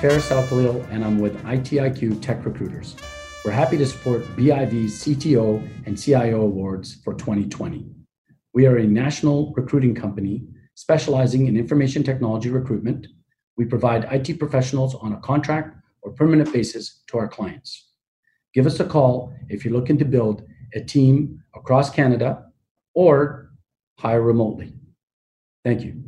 Ferris Salkhalil, and I'm with ITIQ Tech Recruiters. We're happy to support BIV's CTO and CIO awards for 2020. We are a national recruiting company specializing in information technology recruitment. We provide IT professionals on a contract or permanent basis to our clients. Give us a call if you're looking to build a team across Canada or hire remotely. Thank you.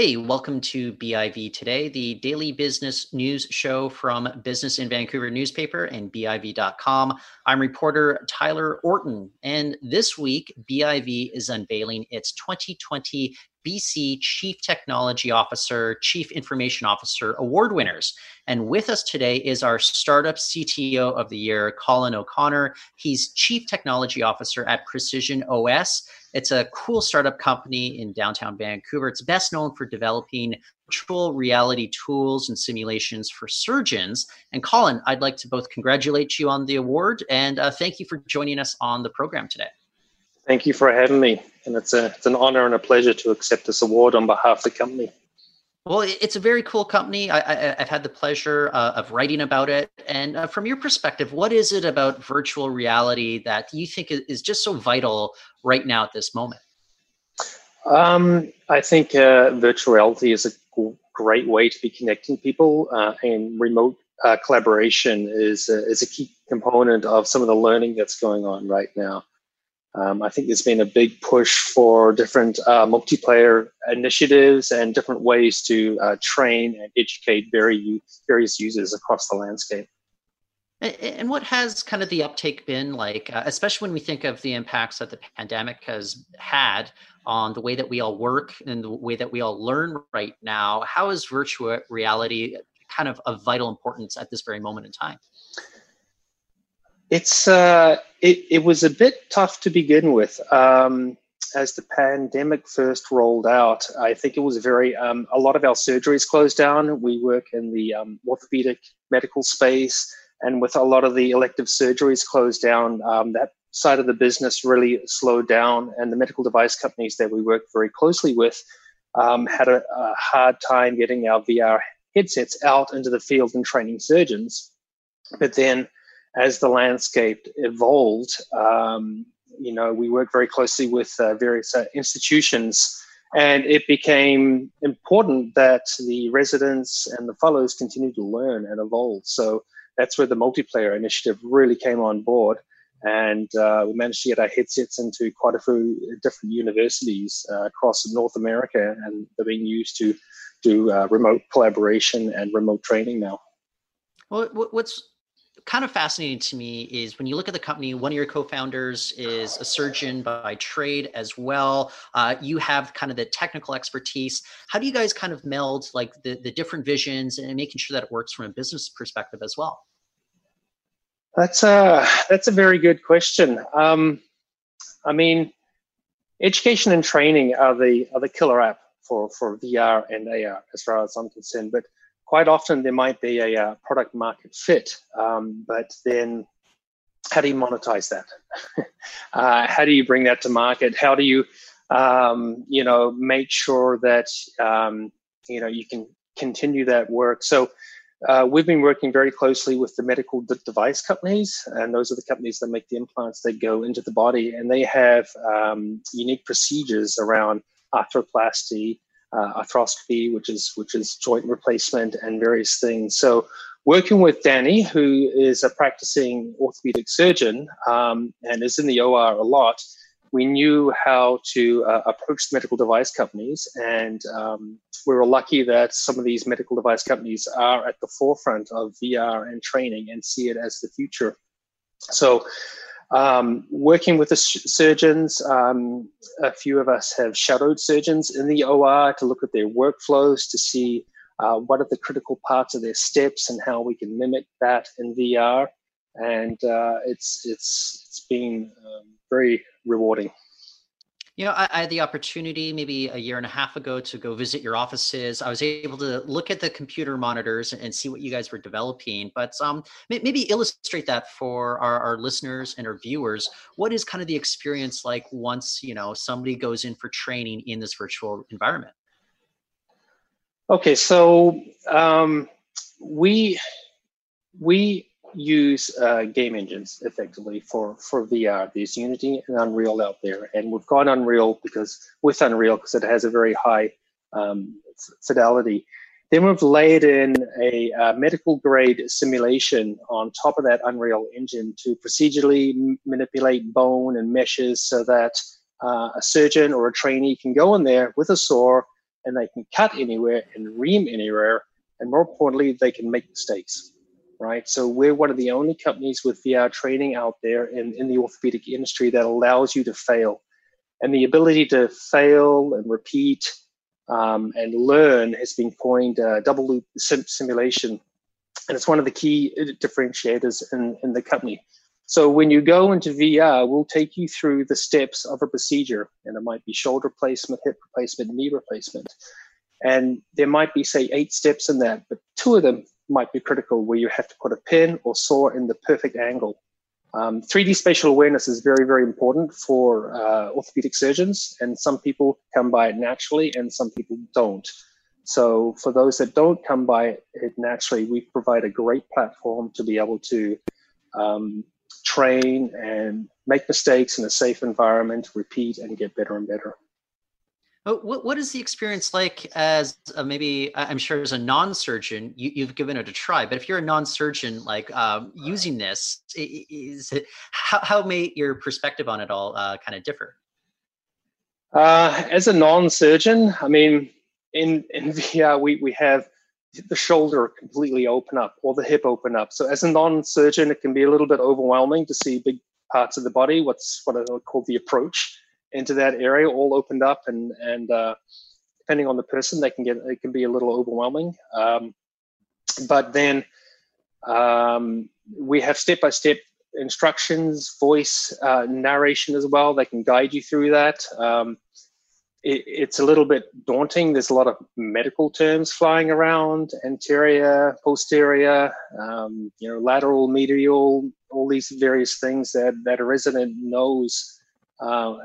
Hey, welcome to BIV Today, the daily business news show from Business in Vancouver newspaper and BIV.com. I'm reporter Tyler Orton, and this week BIV is unveiling its 2020 BC Chief Technology Officer, Chief Information Officer award winners. And with us today is our Startup CTO of the Year, Colin O'Connor. He's Chief Technology Officer at Precision OS. It's a cool startup company in downtown Vancouver. It's best known for developing virtual reality tools and simulations for surgeons. And Colin, I'd like to both congratulate you on the award and uh, thank you for joining us on the program today. Thank you for having me. And it's, a, it's an honor and a pleasure to accept this award on behalf of the company. Well, it's a very cool company. I, have had the pleasure uh, of writing about it. And uh, from your perspective, what is it about virtual reality that you think is just so vital right now at this moment? Um, I think uh, virtual reality is a great way to be connecting people, uh, and remote uh, collaboration is is a key component of some of the learning that's going on right now. Um, I think there's been a big push for different uh, multiplayer initiatives and different ways to uh, train and educate very various users across the landscape. And what has kind of the uptake been like, uh, especially when we think of the impacts that the pandemic has had on the way that we all work and the way that we all learn right now? How is virtual reality kind of of vital importance at this very moment in time? It's uh, it, it was a bit tough to begin with. Um, as the pandemic first rolled out, I think it was very um, a lot of our surgeries closed down. We work in the um, orthopedic medical space, and with a lot of the elective surgeries closed down, um, that side of the business really slowed down. And the medical device companies that we work very closely with um, had a, a hard time getting our VR headsets out into the field and training surgeons. But then as the landscape evolved, um, you know, we worked very closely with uh, various uh, institutions, and it became important that the residents and the fellows continue to learn and evolve. So that's where the multiplayer initiative really came on board. And uh, we managed to get our headsets into quite a few different universities uh, across North America, and they're being used to do uh, remote collaboration and remote training now. Well, what's kind of fascinating to me is when you look at the company, one of your co-founders is a surgeon by trade as well. Uh, you have kind of the technical expertise. How do you guys kind of meld like the, the different visions and making sure that it works from a business perspective as well? That's a that's a very good question. Um, I mean, education and training are the are the killer app for for VR and AR as far as I'm concerned. But quite often there might be a, a uh, product market fit, um, but then how do you monetize that? uh, how do you bring that to market? How do you, um, you know, make sure that um, you know you can continue that work? So. Uh, we've been working very closely with the medical d- device companies, and those are the companies that make the implants that go into the body, and they have um, unique procedures around arthroplasty, uh, arthroscopy, which is which is joint replacement and various things. So working with Danny, who is a practicing orthopedic surgeon um, and is in the OR a lot, we knew how to uh, approach medical device companies, and um, we were lucky that some of these medical device companies are at the forefront of VR and training and see it as the future. So um, working with the surgeons, um, a few of us have shadowed surgeons in the OR to look at their workflows to see uh, what are the critical parts of their steps and how we can mimic that in VR. And uh, it's it's it's been um, very rewarding. You know, I, I, had the opportunity maybe a year and a half ago to go visit your offices. I was able to look at the computer monitors and see what you guys were developing. But um, maybe illustrate that for our, our listeners and our viewers. What is kind of the experience like once you know somebody goes in for training in this virtual environment? Okay, so um, we we use uh, game engines effectively for for VR. There's Unity and Unreal out there, and we've got Unreal because with Unreal because it has a very high um, fidelity. Then we've laid in a uh, medical grade simulation on top of that Unreal engine to procedurally m- manipulate bone and meshes so that uh, a surgeon or a trainee can go in there with a saw and they can cut anywhere and ream anywhere. And more importantly, they can make mistakes, right? So we're one of the only companies with VR training out there in, in the orthopedic industry that allows you to fail. And the ability to fail and repeat um, and learn has been coined uh, double loop sim- simulation. And it's one of the key differentiators in, in the company. So when you go into VR, we'll take you through the steps of a procedure, and it might be shoulder placement, hip replacement, knee replacement. And there might be, say, eight steps in that, but two of them might be critical where you have to put a pin or saw in the perfect angle. Um, 3D spatial awareness is very, very important for uh, orthopedic surgeons, and some people come by it naturally and some people don't. So, for those that don't come by it naturally, we provide a great platform to be able to um, train and make mistakes in a safe environment, repeat, and get better and better. What, what is the experience like as a, maybe I'm sure as a non-surgeon you, have given it a try, but if you're a non-surgeon like um, using this, is it how, how may your perspective on it all uh, kind of differ? Uh, as a non-surgeon, I mean, in in VR we we have the shoulder completely open up or the hip open up. So as a non-surgeon, it can be a little bit overwhelming to see big parts of the body. What's what I call the approach into that area all opened up, and and uh, depending on the person, they can get it can be a little overwhelming. Um, but then um, we have step by step instructions, voice uh, narration as well. They can guide you through that. Um, it, it's a little bit daunting. There's a lot of medical terms flying around: anterior, posterior, um, you know, lateral, medial, all these various things that that a resident knows. Uh,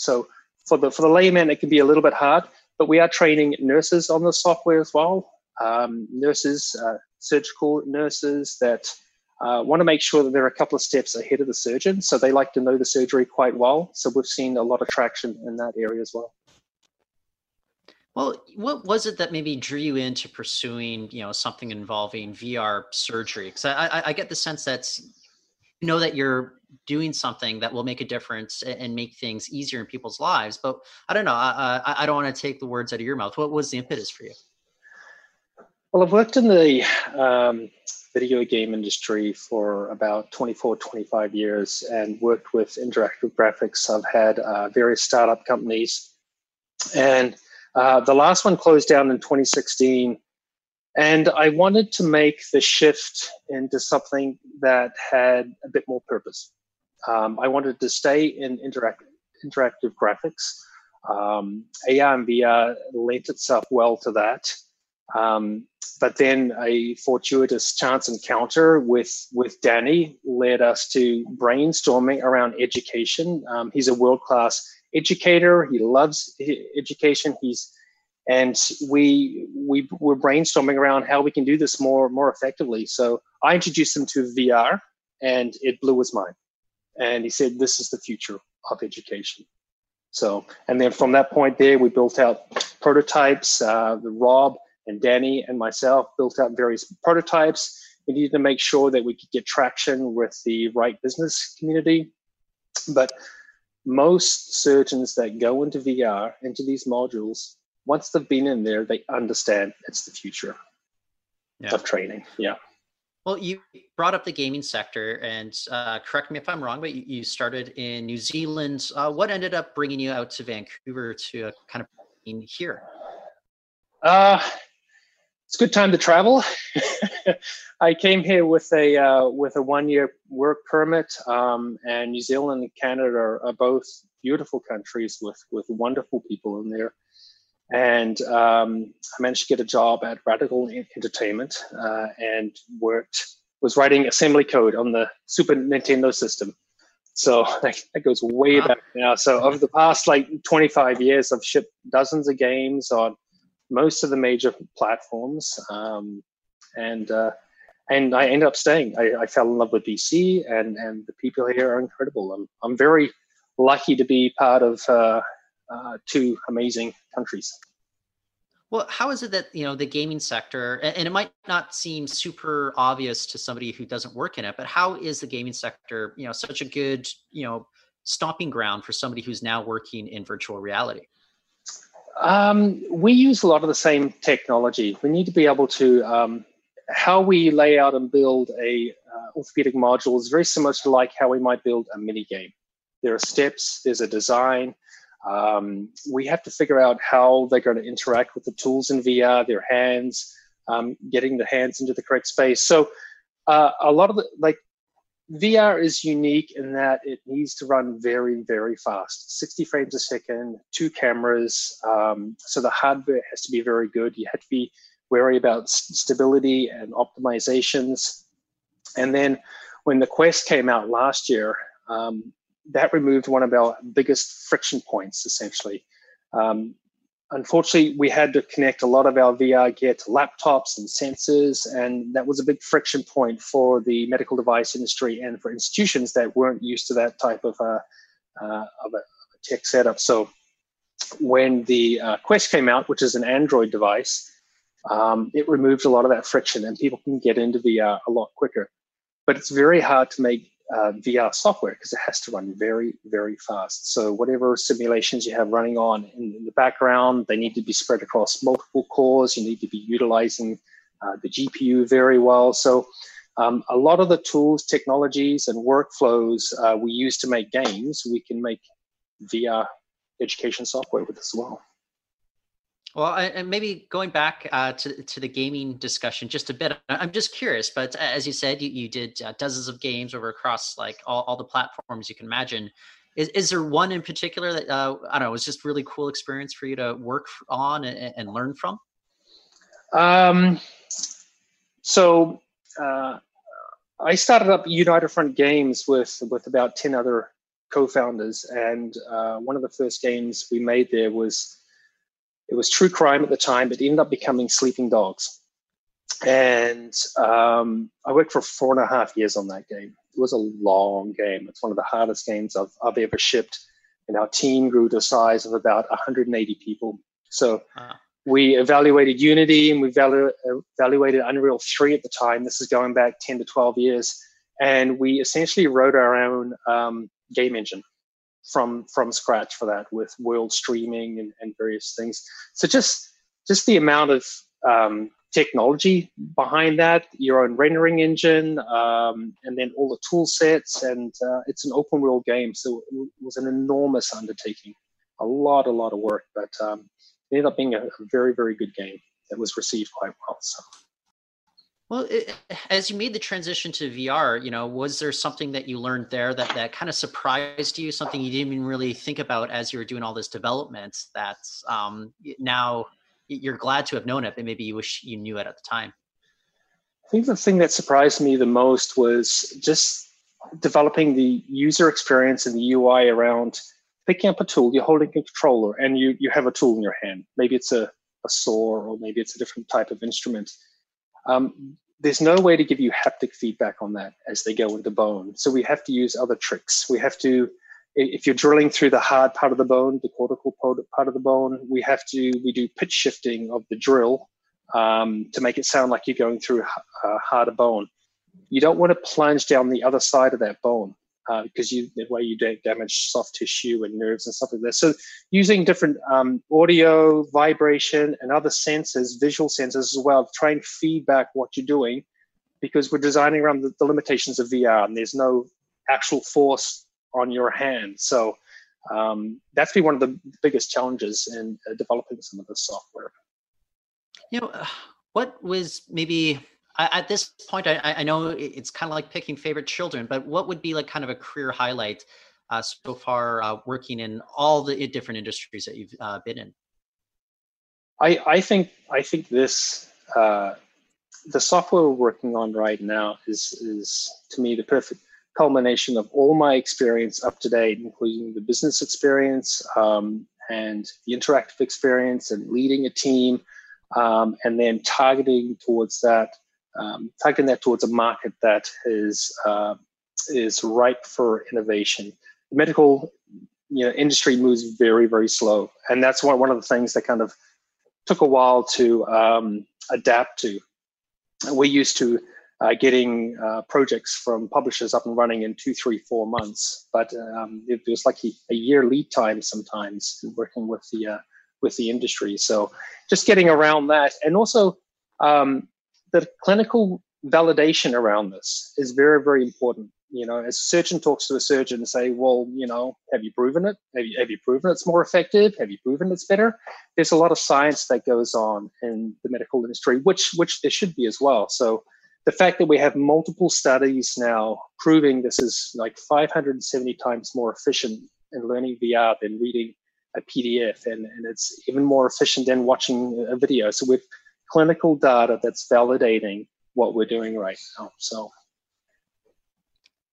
so for the for the layman, it can be a little bit hard. But we are training nurses on the software as well. Um, nurses, uh, surgical nurses that uh, want to make sure that they're a couple of steps ahead of the surgeon. So they like to know the surgery quite well. So we've seen a lot of traction in that area as well. Well, what was it that maybe drew you into pursuing, you know, something involving VR surgery? Because I, I, I, get the sense that you know that you're doing something that will make a difference and make things easier in people's lives. But I don't know. I, I don't want to take the words out of your mouth. What was the impetus for you? Well, I've worked in the um, video game industry for about 24, 25 years and worked with interactive graphics. I've had uh, various startup companies. And uh, the last one closed down in 2016. And I wanted to make the shift into something that had a bit more purpose. Um, I wanted to stay in interact- interactive graphics. Um, AR and VR lent itself well to that. Um, but then a fortuitous chance encounter with with Danny led us to brainstorming around education. Um, he's a world class educator. He loves education. He's and we we were brainstorming around how we can do this more more effectively. So I introduced him to VR, and it blew his mind. And he said, "This is the future of education." So, and then from that point there, we built out prototypes. Uh, Rob and Danny and myself built out various prototypes. We needed to make sure that we could get traction with the right business community. But most surgeons that go into VR, into these modules, once they've been in there, they understand it's the future yeah. of training. Yeah. Well, you brought up the gaming sector, and uh, correct me if I'm wrong, but you, you started in New Zealand. Uh, what ended up bringing you out to Vancouver to uh, kind of here? Uh, it's a good time to travel. I came here with a uh, with a one year work permit, um, and New Zealand and Canada are, are, both beautiful countries with with wonderful people in there. And um, I managed to get a job at Radical Entertainment uh, and worked was writing assembly code on the Super Nintendo system. So that, that goes way wow. back now. So over the past like 25 years, I've shipped dozens of games on most of the major platforms, um, and uh, and I ended up staying. I, I, fell in love with BC, and and the people here are incredible. I'm I'm very lucky to be part of uh, uh, two amazing countries. Well, how is it that you know the gaming sector, and it might not seem super obvious to somebody who doesn't work in it, but how is the gaming sector, you know, such a good, you know, stomping ground for somebody who's now working in virtual reality? Um, we use a lot of the same technology. We need to be able to um, how we lay out and build a uh, orthopedic module is very similar to like how we might build a mini game. There are steps. There's a design. Um, we have to figure out how they're going to interact with the tools in VR, their hands, um, getting the hands into the correct space. So uh, a lot of the like VR is unique in that it needs to run very, very fast 60 frames a second, two cameras. Um, so the hardware has to be very good. You have to be wary about stability and optimizations. And then when the Quest came out last year, um, that removed one of our biggest friction points, essentially. Um, unfortunately, we had to connect a lot of our VR gear to laptops and sensors, and that was a big friction point for the medical device industry and for institutions that weren't used to that type of, uh, uh, of, a, tech setup. So when the uh, Quest came out, which is an Android device, um, it removed a lot of that friction, and people can get into VR a lot quicker. But it's very hard to make uh, VR software because it has to run very, very fast. So whatever simulations you have running on in, in, the background, they need to be spread across multiple cores. You need to be utilizing uh, the GPU very well. So um, a lot of the tools, technologies, and workflows uh, we use to make games, we can make VR education software with as well. Well, and maybe going back uh, to to the gaming discussion just a bit. I'm just curious, but as you said, you, you did uh, dozens of games over across like all, all the platforms you can imagine. Is, is there one in particular that uh, I don't know was just really cool experience for you to work on and, and learn from? Um, so uh, I started up United Front Games with with about ten other co-founders, and uh, one of the first games we made there was it was true crime at the time, but it ended up becoming Sleeping Dogs. And um, I worked for four and a half years on that game. It was a long game. It's one of the hardest games I've, I've ever shipped. And our team grew to a size of about 180 people. So uh-huh. we evaluated Unity and we evalu- evaluated Unreal 3 at the time. This is going back 10 to 12 years. And we essentially wrote our own um, game engine from from scratch for that with world streaming and, and various things. So just just the amount of um, technology behind that, your own rendering engine, um, and then all the tool sets, and uh, it's an open world game, so it was an enormous undertaking, a lot, a lot of work, but um, it ended up being a, very, very good game that was received quite well. So. Well, it, as you made the transition to VR, you know, was there something that you learned there that that kind of surprised you? Something you didn't even really think about as you were doing all this development that um, now you're glad to have known it, but maybe you wish you knew it at the time. I think the thing that surprised me the most was just developing the user experience and the UI around picking up a tool. You're holding a controller and you you have a tool in your hand. Maybe it's a a saw or maybe it's a different type of instrument um, there's no way to give you haptic feedback on that as they go into bone. So we have to use other tricks. We have to, if you're drilling through the hard part of the bone, the cortical part of the bone, we have to, we do pitch shifting of the drill um, to make it sound like you're going through a harder bone. You don't want to plunge down the other side of that bone uh, because you the way you damage soft tissue and nerves and stuff like that. So using different um, audio, vibration, and other sensors, visual sensors as well, try and feedback what you're doing, because we're designing around the, the limitations of VR, and there's no actual force on your hand. So um, that's been one of the biggest challenges in uh, developing some of the software. You know, what was maybe at this point, I, I know it's kind of like picking favorite children, but what would be like kind of a career highlight uh, so far uh, working in all the different industries that you've uh, been in? I, I think I think this uh, the software we're working on right now is is to me the perfect culmination of all my experience up to date, including the business experience um, and the interactive experience and leading a team um, and then targeting towards that, um, targeting that towards a market that is uh, is ripe for innovation. The medical you know, industry moves very, very slow, and that's one one of the things that kind of took a while to um, adapt to. We're used to uh, getting uh, projects from publishers up and running in two, three, four months, but um, it was like a, a, year lead time sometimes working with the uh, with the industry. So just getting around that, and also um, the clinical validation around this is very, very important. You know, as a surgeon talks to a surgeon and say, well, you know, have you proven it? Have you, have you proven it's more effective? Have you proven it's better? There's a lot of science that goes on in the medical industry, which which there should be as well. So the fact that we have multiple studies now proving this is like 570 times more efficient in learning VR than reading a PDF, and, and it's even more efficient than watching a video. So with clinical data that's validating what we're doing right now. So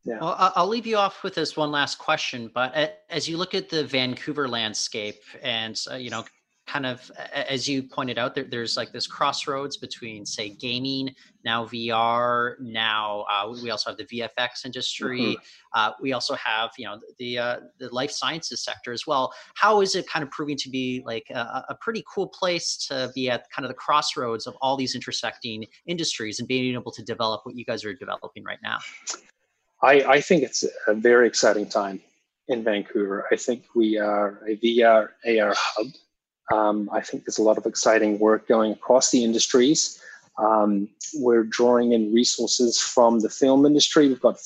yeah. Well, I'll leave you off with this one last question. But as you look at the Vancouver landscape, and uh, you know, kind of as you pointed out, there, there's like this crossroads between, say, gaming, now VR, now uh, we also have the VFX industry. Mm-hmm. Uh, we also have, you know, the uh, the life sciences sector as well. How is it kind of proving to be like a, a pretty cool place to be at kind of the crossroads of all these intersecting industries and being able to develop what you guys are developing right now? I, I think it's a very exciting time in Vancouver. I think we are a VR AR hub. Um, I think there's a lot of exciting work going across the industries. Um, we're drawing in resources from the film industry. We've got